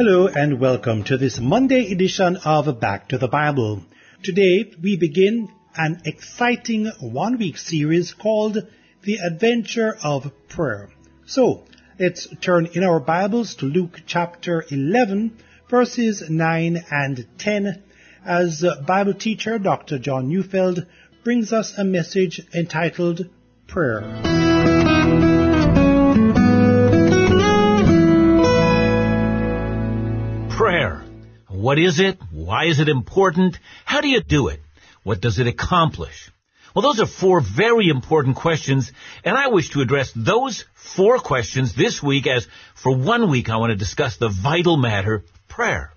Hello and welcome to this Monday edition of Back to the Bible. Today we begin an exciting one week series called The Adventure of Prayer. So let's turn in our Bibles to Luke chapter 11 verses 9 and 10 as Bible teacher Dr. John Neufeld brings us a message entitled Prayer. Prayer. What is it? Why is it important? How do you do it? What does it accomplish? Well, those are four very important questions, and I wish to address those four questions this week as for one week I want to discuss the vital matter, prayer.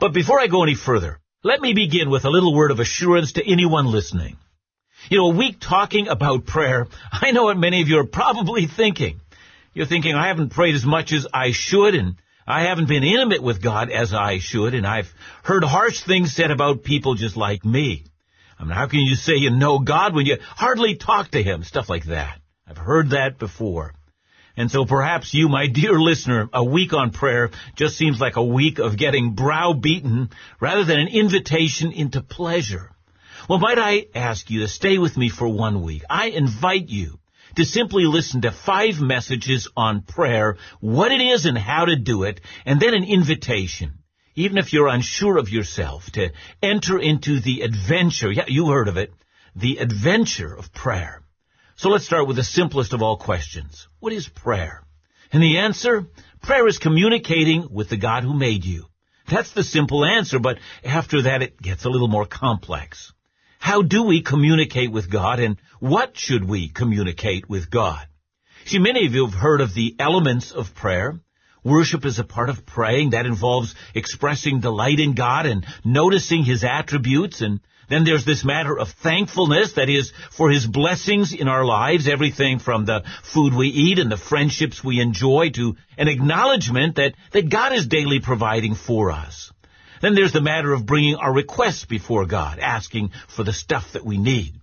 But before I go any further, let me begin with a little word of assurance to anyone listening. You know, a week talking about prayer, I know what many of you are probably thinking. You're thinking, I haven't prayed as much as I should, and I haven't been intimate with God as I should, and I've heard harsh things said about people just like me. I mean, how can you say you know God when you hardly talk to Him? Stuff like that. I've heard that before. And so perhaps you, my dear listener, a week on prayer just seems like a week of getting browbeaten rather than an invitation into pleasure. Well, might I ask you to stay with me for one week? I invite you to simply listen to five messages on prayer, what it is and how to do it, and then an invitation. Even if you're unsure of yourself, to enter into the adventure, yeah, you heard of it, the adventure of prayer. So let's start with the simplest of all questions. What is prayer? And the answer? Prayer is communicating with the God who made you. That's the simple answer, but after that it gets a little more complex. How do we communicate with God and what should we communicate with God? See, many of you have heard of the elements of prayer. Worship is a part of praying. That involves expressing delight in God and noticing His attributes. And then there's this matter of thankfulness, that is, for His blessings in our lives, everything from the food we eat and the friendships we enjoy to an acknowledgement that, that God is daily providing for us. Then there's the matter of bringing our requests before God, asking for the stuff that we need.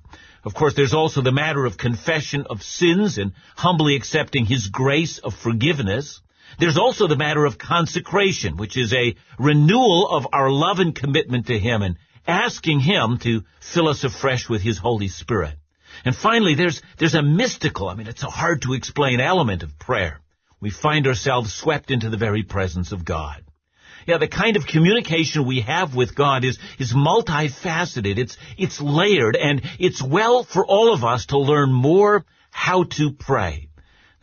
Of course, there's also the matter of confession of sins and humbly accepting His grace of forgiveness. There's also the matter of consecration, which is a renewal of our love and commitment to Him and asking Him to fill us afresh with His Holy Spirit. And finally, there's, there's a mystical, I mean, it's a hard to explain element of prayer. We find ourselves swept into the very presence of God. Yeah, the kind of communication we have with God is, is multifaceted. It's, it's layered and it's well for all of us to learn more how to pray.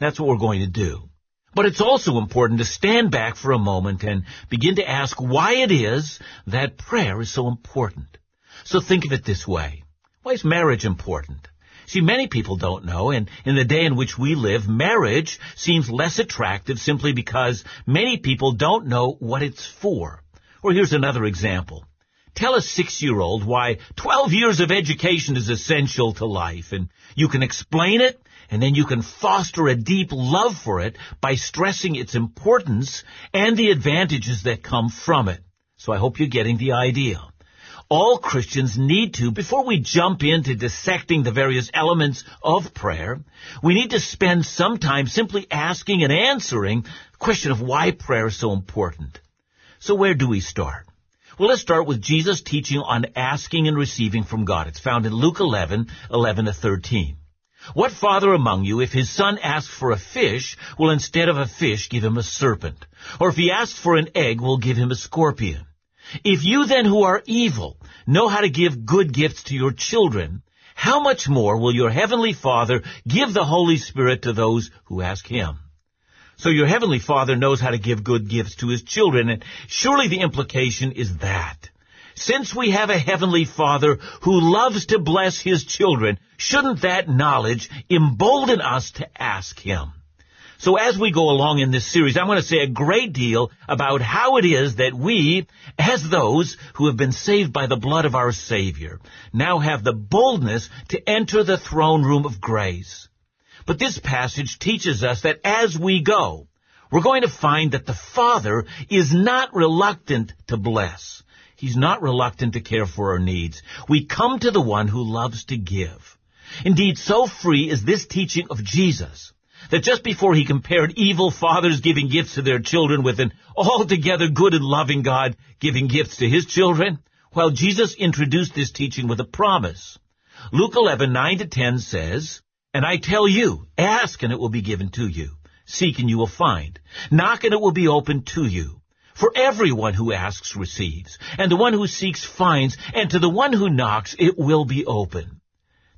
That's what we're going to do. But it's also important to stand back for a moment and begin to ask why it is that prayer is so important. So think of it this way. Why is marriage important? See, many people don't know, and in the day in which we live, marriage seems less attractive simply because many people don't know what it's for. Or here's another example. Tell a six-year-old why 12 years of education is essential to life, and you can explain it, and then you can foster a deep love for it by stressing its importance and the advantages that come from it. So I hope you're getting the idea all Christians need to, before we jump into dissecting the various elements of prayer, we need to spend some time simply asking and answering the question of why prayer is so important. So where do we start? Well, let's start with Jesus' teaching on asking and receiving from God. It's found in Luke 11, 11 to 13. What father among you, if his son asks for a fish, will instead of a fish give him a serpent? Or if he asks for an egg, will give him a scorpion? If you then who are evil know how to give good gifts to your children, how much more will your heavenly Father give the Holy Spirit to those who ask Him? So your heavenly Father knows how to give good gifts to His children, and surely the implication is that. Since we have a heavenly Father who loves to bless His children, shouldn't that knowledge embolden us to ask Him? So as we go along in this series, I'm going to say a great deal about how it is that we, as those who have been saved by the blood of our Savior, now have the boldness to enter the throne room of grace. But this passage teaches us that as we go, we're going to find that the Father is not reluctant to bless. He's not reluctant to care for our needs. We come to the one who loves to give. Indeed, so free is this teaching of Jesus that just before he compared evil fathers giving gifts to their children with an altogether good and loving God giving gifts to his children, well, Jesus introduced this teaching with a promise. Luke 11, 9 to 10 says, And I tell you, ask and it will be given to you. Seek and you will find. Knock and it will be opened to you. For everyone who asks receives, and the one who seeks finds, and to the one who knocks it will be open.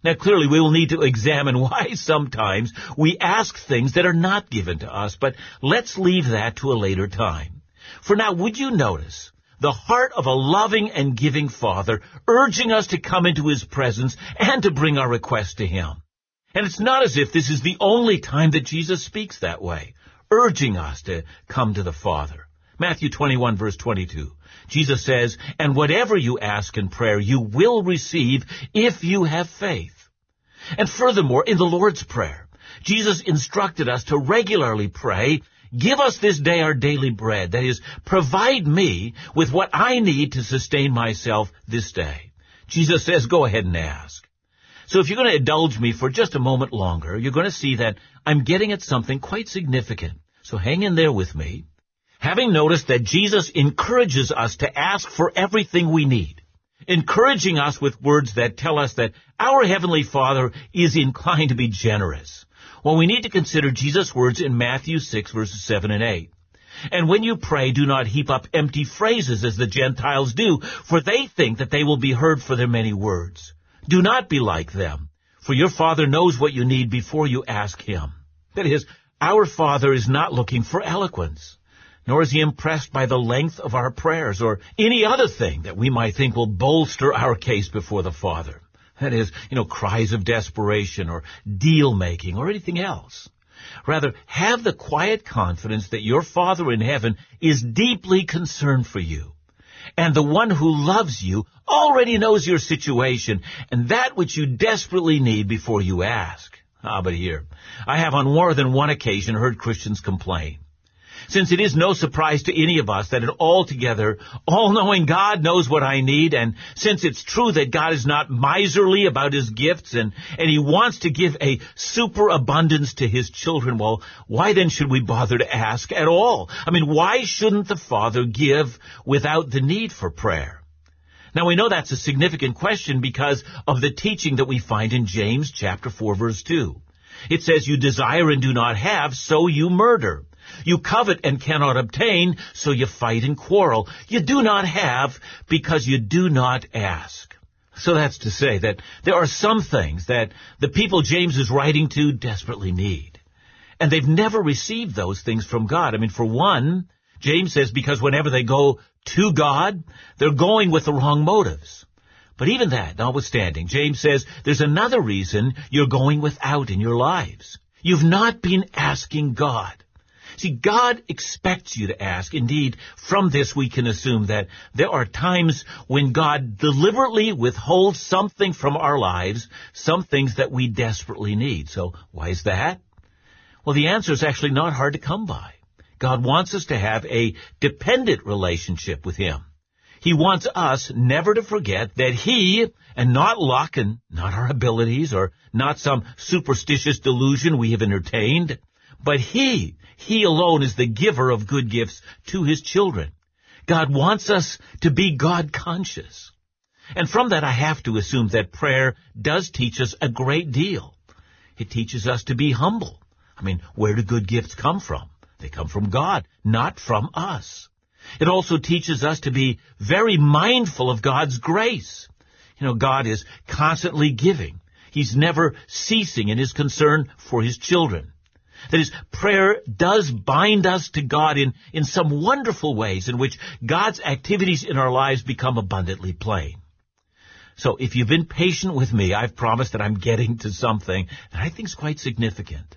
Now clearly we will need to examine why sometimes we ask things that are not given to us, but let's leave that to a later time. For now, would you notice the heart of a loving and giving Father urging us to come into His presence and to bring our request to Him? And it's not as if this is the only time that Jesus speaks that way, urging us to come to the Father. Matthew 21 verse 22. Jesus says, and whatever you ask in prayer, you will receive if you have faith. And furthermore, in the Lord's Prayer, Jesus instructed us to regularly pray, give us this day our daily bread. That is, provide me with what I need to sustain myself this day. Jesus says, go ahead and ask. So if you're going to indulge me for just a moment longer, you're going to see that I'm getting at something quite significant. So hang in there with me. Having noticed that Jesus encourages us to ask for everything we need, encouraging us with words that tell us that our Heavenly Father is inclined to be generous. Well, we need to consider Jesus' words in Matthew 6 verses 7 and 8. And when you pray, do not heap up empty phrases as the Gentiles do, for they think that they will be heard for their many words. Do not be like them, for your Father knows what you need before you ask Him. That is, our Father is not looking for eloquence nor is he impressed by the length of our prayers or any other thing that we might think will bolster our case before the Father. That is, you know, cries of desperation or deal making or anything else. Rather, have the quiet confidence that your Father in heaven is deeply concerned for you. And the one who loves you already knows your situation and that which you desperately need before you ask. Ah, but here, I have on more than one occasion heard Christians complain since it is no surprise to any of us that an altogether all-knowing God knows what I need, and since it's true that God is not miserly about his gifts and, and he wants to give a superabundance to his children, well, why then should we bother to ask at all? I mean, why shouldn't the Father give without the need for prayer? Now we know that's a significant question because of the teaching that we find in James chapter 4 verse 2. It says, you desire and do not have, so you murder. You covet and cannot obtain, so you fight and quarrel. You do not have because you do not ask. So that's to say that there are some things that the people James is writing to desperately need. And they've never received those things from God. I mean, for one, James says because whenever they go to God, they're going with the wrong motives. But even that, notwithstanding, James says there's another reason you're going without in your lives. You've not been asking God. See, God expects you to ask. Indeed, from this we can assume that there are times when God deliberately withholds something from our lives, some things that we desperately need. So why is that? Well, the answer is actually not hard to come by. God wants us to have a dependent relationship with Him. He wants us never to forget that He, and not luck and not our abilities or not some superstitious delusion we have entertained, but He, He alone is the giver of good gifts to His children. God wants us to be God conscious. And from that I have to assume that prayer does teach us a great deal. It teaches us to be humble. I mean, where do good gifts come from? They come from God, not from us. It also teaches us to be very mindful of God's grace. You know, God is constantly giving. He's never ceasing in his concern for his children. That is, prayer does bind us to God in, in some wonderful ways in which God's activities in our lives become abundantly plain. So if you've been patient with me, I've promised that I'm getting to something that I think is quite significant.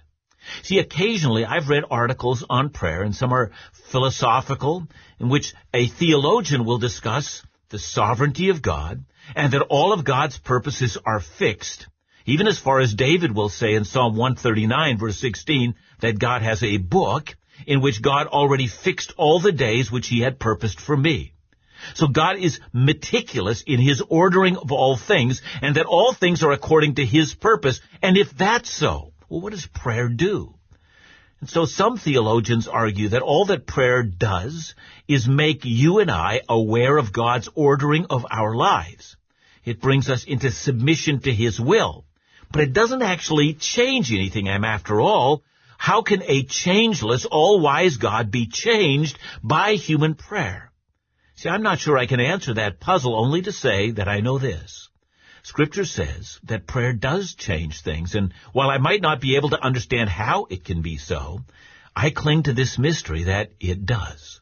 See, occasionally I've read articles on prayer, and some are philosophical, in which a theologian will discuss the sovereignty of God, and that all of God's purposes are fixed, even as far as David will say in Psalm 139 verse 16 that God has a book in which God already fixed all the days which he had purposed for me. So God is meticulous in his ordering of all things and that all things are according to his purpose. And if that's so, well, what does prayer do? And so some theologians argue that all that prayer does is make you and I aware of God's ordering of our lives. It brings us into submission to His will. But it doesn't actually change anything. After all, how can a changeless, all-wise God be changed by human prayer? See, I'm not sure I can answer that puzzle only to say that I know this. Scripture says that prayer does change things, and while I might not be able to understand how it can be so, I cling to this mystery that it does.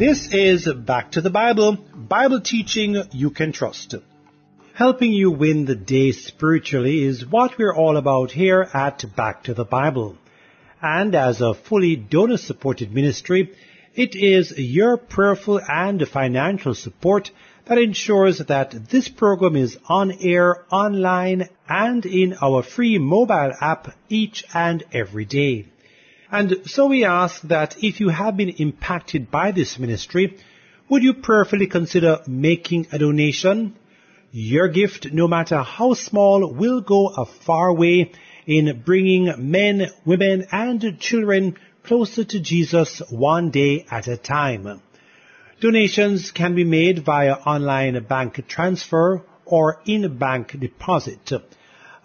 This is Back to the Bible, Bible teaching you can trust. Helping you win the day spiritually is what we're all about here at Back to the Bible and as a fully donor supported ministry, it is your prayerful and financial support that ensures that this program is on air, online, and in our free mobile app each and every day. And so we ask that if you have been impacted by this ministry, would you prayerfully consider making a donation? Your gift, no matter how small, will go a far way in bringing men, women, and children closer to Jesus one day at a time. Donations can be made via online bank transfer or in-bank deposit.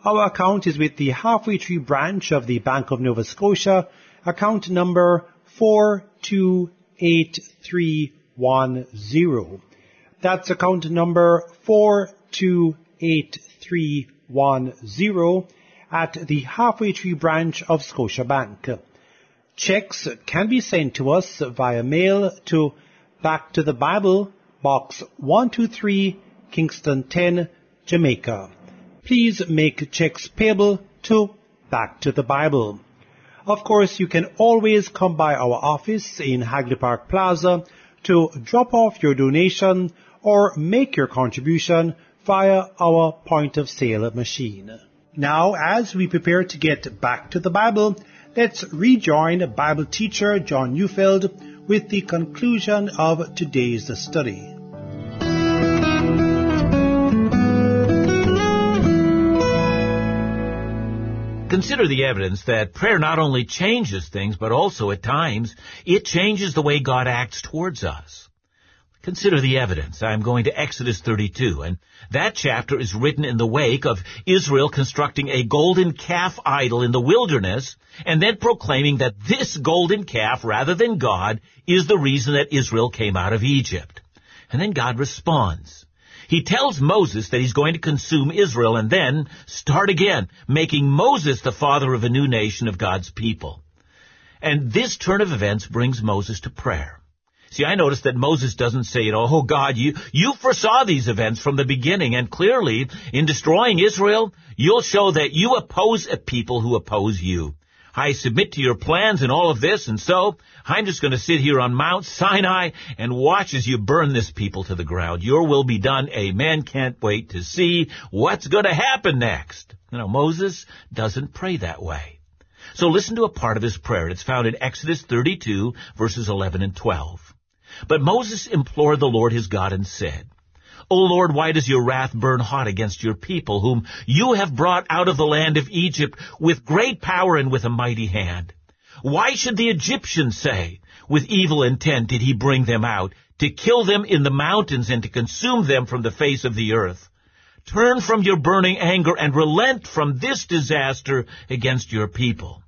Our account is with the Halfway Tree branch of the Bank of Nova Scotia, account number 428310. That's account number 428310 at the Halfway Tree branch of Scotiabank. Checks can be sent to us via mail to Back to the Bible, Box 123, Kingston 10, Jamaica. Please make checks payable to Back to the Bible. Of course, you can always come by our office in Hagley Park Plaza to drop off your donation or make your contribution via our point of sale machine. Now, as we prepare to get back to the Bible, let's rejoin Bible teacher John Neufeld with the conclusion of today's study. Consider the evidence that prayer not only changes things, but also at times it changes the way God acts towards us. Consider the evidence. I'm going to Exodus 32, and that chapter is written in the wake of Israel constructing a golden calf idol in the wilderness, and then proclaiming that this golden calf, rather than God, is the reason that Israel came out of Egypt. And then God responds. He tells Moses that he's going to consume Israel and then start again, making Moses the father of a new nation of God's people. And this turn of events brings Moses to prayer. See, I noticed that Moses doesn't say, you know, oh God, you, you foresaw these events from the beginning, and clearly, in destroying Israel, you'll show that you oppose a people who oppose you. I submit to your plans and all of this, and so I'm just going to sit here on Mount Sinai and watch as you burn this people to the ground. Your will be done. Amen. Can't wait to see what's going to happen next. You know, Moses doesn't pray that way. So listen to a part of his prayer. It's found in Exodus 32, verses 11 and 12. But Moses implored the Lord his God and said, O Lord, why does your wrath burn hot against your people, whom you have brought out of the land of Egypt with great power and with a mighty hand? Why should the Egyptians say, with evil intent did he bring them out, to kill them in the mountains and to consume them from the face of the earth? Turn from your burning anger and relent from this disaster against your people.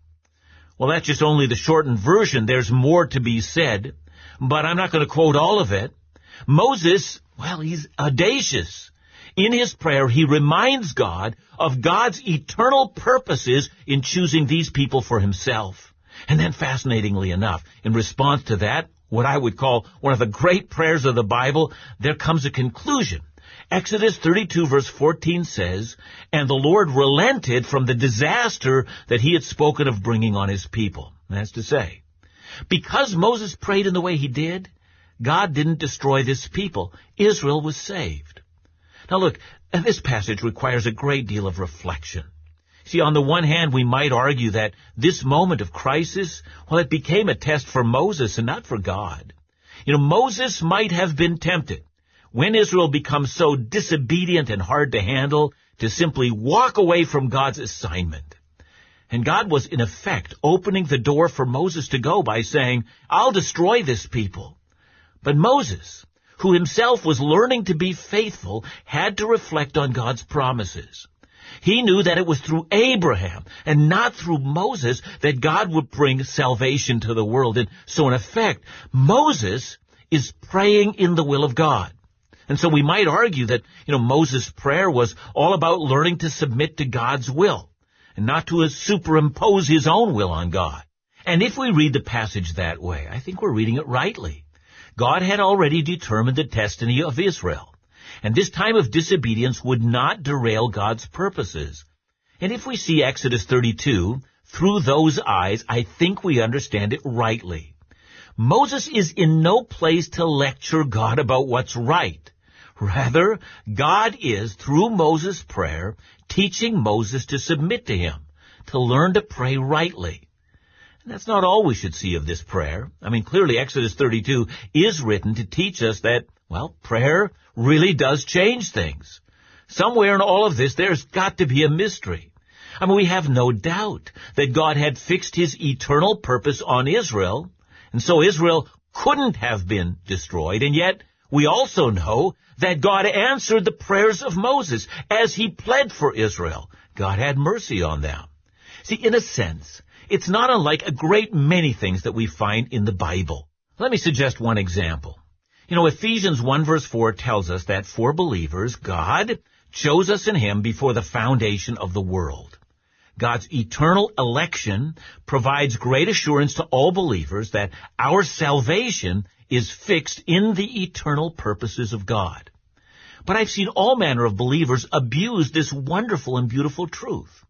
Well, that's just only the shortened version. There's more to be said but I'm not going to quote all of it. Moses, well, he's audacious. In his prayer, he reminds God of God's eternal purposes in choosing these people for himself. And then fascinatingly enough, in response to that, what I would call one of the great prayers of the Bible, there comes a conclusion. Exodus 32 verse 14 says, And the Lord relented from the disaster that he had spoken of bringing on his people. That's to say, because Moses prayed in the way he did, God didn't destroy this people. Israel was saved. Now look, this passage requires a great deal of reflection. See, on the one hand, we might argue that this moment of crisis, well, it became a test for Moses and not for God. You know, Moses might have been tempted. when Israel becomes so disobedient and hard to handle, to simply walk away from God's assignment. And God was in effect opening the door for Moses to go by saying, I'll destroy this people. But Moses, who himself was learning to be faithful, had to reflect on God's promises. He knew that it was through Abraham and not through Moses that God would bring salvation to the world. And so in effect, Moses is praying in the will of God. And so we might argue that, you know, Moses' prayer was all about learning to submit to God's will and not to superimpose his own will on God. And if we read the passage that way, I think we're reading it rightly. God had already determined the destiny of Israel. And this time of disobedience would not derail God's purposes. And if we see Exodus 32 through those eyes, I think we understand it rightly. Moses is in no place to lecture God about what's right. Rather, God is, through Moses' prayer, teaching Moses to submit to him, to learn to pray rightly. That's not all we should see of this prayer. I mean, clearly Exodus 32 is written to teach us that, well, prayer really does change things. Somewhere in all of this, there's got to be a mystery. I mean, we have no doubt that God had fixed his eternal purpose on Israel, and so Israel couldn't have been destroyed, and yet we also know that God answered the prayers of Moses as he pled for Israel. God had mercy on them. See, in a sense, it's not unlike a great many things that we find in the Bible. Let me suggest one example. You know, Ephesians 1 verse 4 tells us that for believers, God chose us in Him before the foundation of the world. God's eternal election provides great assurance to all believers that our salvation is fixed in the eternal purposes of God. But I've seen all manner of believers abuse this wonderful and beautiful truth.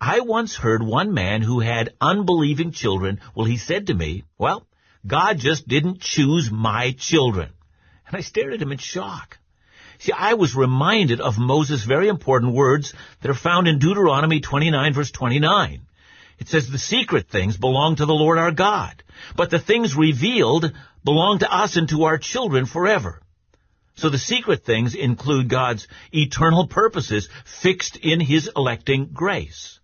I once heard one man who had unbelieving children, well, he said to me, well, God just didn't choose my children. And I stared at him in shock. See, I was reminded of Moses' very important words that are found in Deuteronomy 29 verse 29. It says, the secret things belong to the Lord our God, but the things revealed belong to us and to our children forever. So the secret things include God's eternal purposes fixed in His electing grace.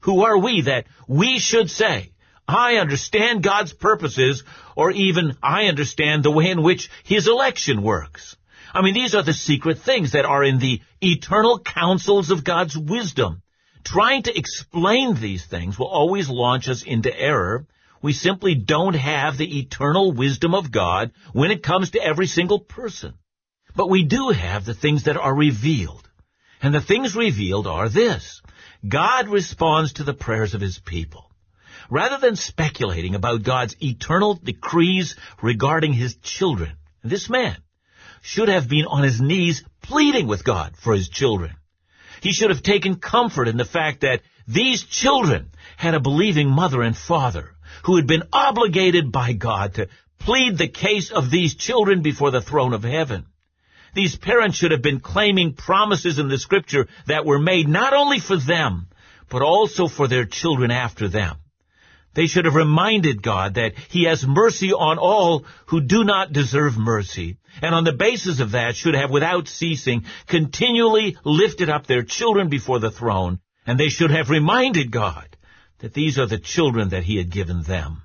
Who are we that we should say, I understand God's purposes, or even I understand the way in which His election works? I mean, these are the secret things that are in the eternal counsels of God's wisdom. Trying to explain these things will always launch us into error. We simply don't have the eternal wisdom of God when it comes to every single person. But we do have the things that are revealed. And the things revealed are this. God responds to the prayers of His people. Rather than speculating about God's eternal decrees regarding His children, this man should have been on his knees pleading with God for his children. He should have taken comfort in the fact that these children had a believing mother and father who had been obligated by God to plead the case of these children before the throne of heaven. These parents should have been claiming promises in the scripture that were made not only for them, but also for their children after them. They should have reminded God that He has mercy on all who do not deserve mercy, and on the basis of that should have without ceasing continually lifted up their children before the throne, and they should have reminded God that these are the children that He had given them.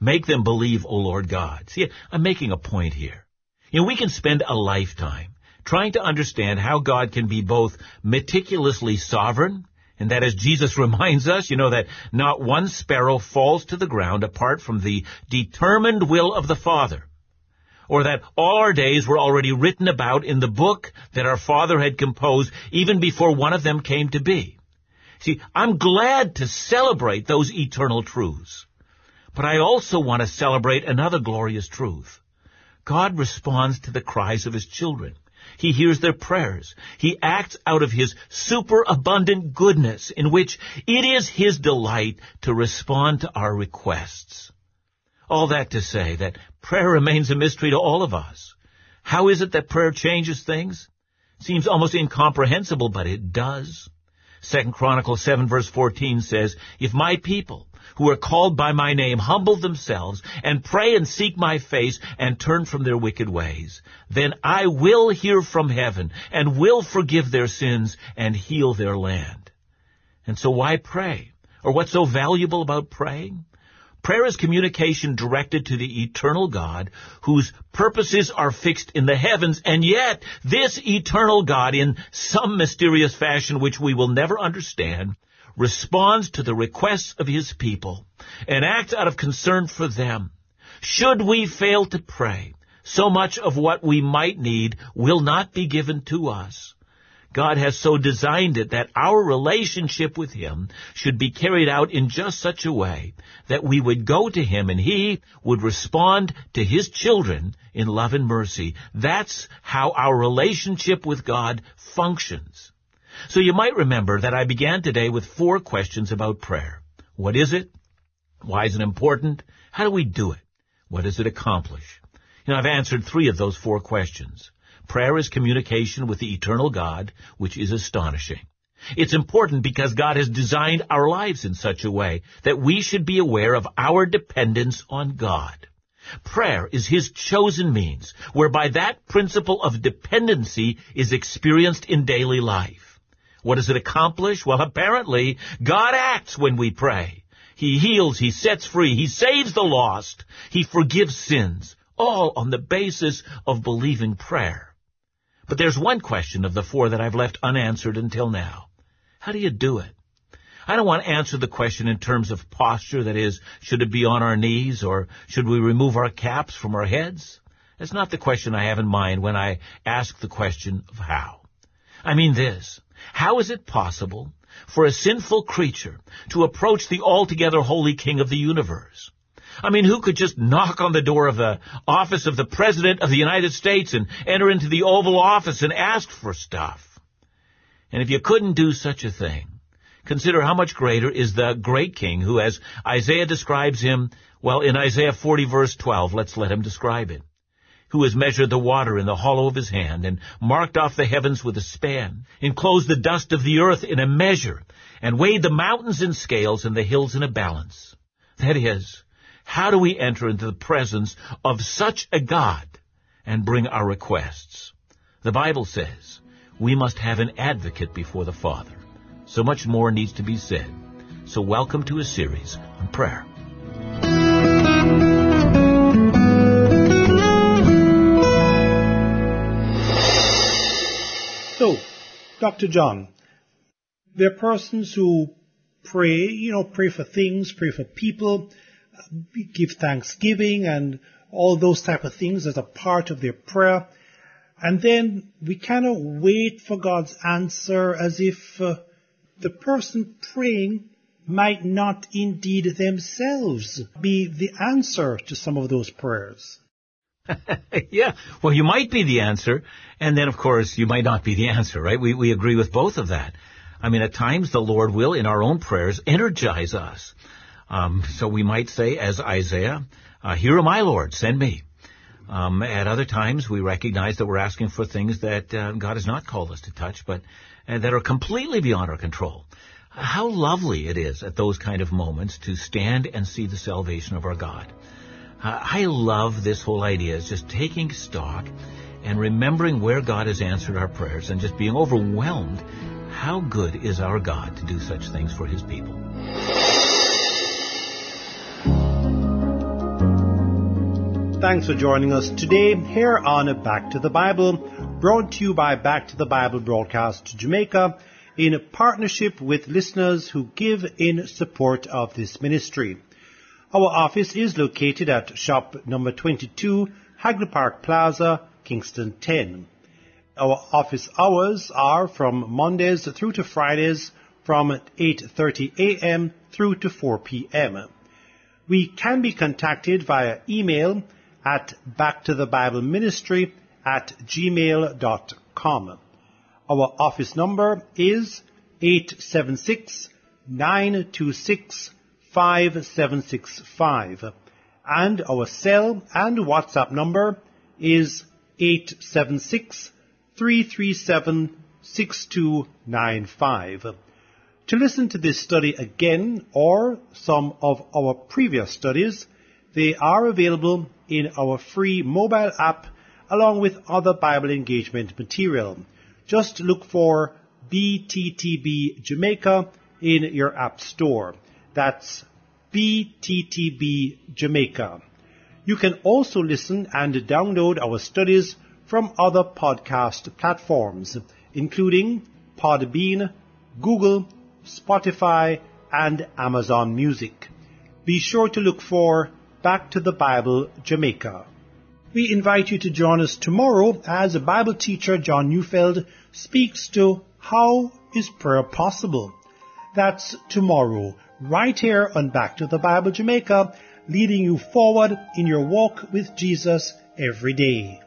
Make them believe, O Lord God. See, I'm making a point here. You know, we can spend a lifetime trying to understand how God can be both meticulously sovereign and that as Jesus reminds us, you know, that not one sparrow falls to the ground apart from the determined will of the Father. Or that all our days were already written about in the book that our Father had composed even before one of them came to be. See, I'm glad to celebrate those eternal truths. But I also want to celebrate another glorious truth. God responds to the cries of His children. He hears their prayers. He acts out of His superabundant goodness in which it is His delight to respond to our requests. All that to say that prayer remains a mystery to all of us. How is it that prayer changes things? Seems almost incomprehensible, but it does. Second Chronicles 7 verse 14 says, If my people, who are called by my name humble themselves and pray and seek my face and turn from their wicked ways, then I will hear from heaven and will forgive their sins and heal their land. And so why pray? Or what's so valuable about praying? Prayer is communication directed to the eternal God whose purposes are fixed in the heavens, and yet this eternal God, in some mysterious fashion which we will never understand, responds to the requests of his people and acts out of concern for them. Should we fail to pray, so much of what we might need will not be given to us. God has so designed it that our relationship with Him should be carried out in just such a way that we would go to Him and He would respond to His children in love and mercy. That's how our relationship with God functions. So you might remember that I began today with four questions about prayer. What is it? Why is it important? How do we do it? What does it accomplish? You know, I've answered three of those four questions. Prayer is communication with the eternal God, which is astonishing. It's important because God has designed our lives in such a way that we should be aware of our dependence on God. Prayer is His chosen means whereby that principle of dependency is experienced in daily life. What does it accomplish? Well, apparently, God acts when we pray. He heals, He sets free, He saves the lost, He forgives sins, all on the basis of believing prayer. But there's one question of the four that I've left unanswered until now. How do you do it? I don't want to answer the question in terms of posture, that is, should it be on our knees or should we remove our caps from our heads? That's not the question I have in mind when I ask the question of how. I mean this. How is it possible for a sinful creature to approach the altogether holy King of the universe? I mean, who could just knock on the door of the office of the President of the United States and enter into the Oval Office and ask for stuff? And if you couldn't do such a thing, consider how much greater is the great king who, as Isaiah describes him, well, in Isaiah 40 verse 12, let's let him describe it. Who has measured the water in the hollow of his hand and marked off the heavens with a span, enclosed the dust of the earth in a measure, and weighed the mountains in scales and the hills in a balance. That is, how do we enter into the presence of such a God and bring our requests? The Bible says we must have an advocate before the Father. So much more needs to be said. So welcome to a series on prayer. Dr. John, there are persons who pray, you know, pray for things, pray for people, give thanksgiving and all those type of things as a part of their prayer. And then we of wait for God's answer as if uh, the person praying might not indeed themselves be the answer to some of those prayers. yeah, well, you might be the answer, and then, of course, you might not be the answer, right? We, we agree with both of that. I mean, at times the Lord will, in our own prayers, energize us. Um, so we might say, as Isaiah, uh, here am I, Lord, send me. Um, at other times, we recognize that we're asking for things that uh, God has not called us to touch, but uh, that are completely beyond our control. How lovely it is at those kind of moments to stand and see the salvation of our God. Uh, I love this whole idea, is just taking stock and remembering where God has answered our prayers and just being overwhelmed. How good is our God to do such things for His people? Thanks for joining us today here on Back to the Bible, brought to you by Back to the Bible Broadcast Jamaica in partnership with listeners who give in support of this ministry. Our office is located at shop number 22, Hagley Park Plaza, Kingston 10. Our office hours are from Mondays through to Fridays from 8.30 a.m. through to 4 p.m. We can be contacted via email at backtothebibleministry at gmail.com. Our office number is 876 926 5765 and our cell and WhatsApp number is 876 337 6295. To listen to this study again or some of our previous studies, they are available in our free mobile app along with other Bible engagement material. Just look for BTTB Jamaica in your app store. That's BTTB Jamaica. You can also listen and download our studies from other podcast platforms, including Podbean, Google, Spotify, and Amazon Music. Be sure to look for Back to the Bible Jamaica. We invite you to join us tomorrow as Bible teacher John Neufeld speaks to How is Prayer Possible? That's tomorrow, right here on Back to the Bible Jamaica, leading you forward in your walk with Jesus every day.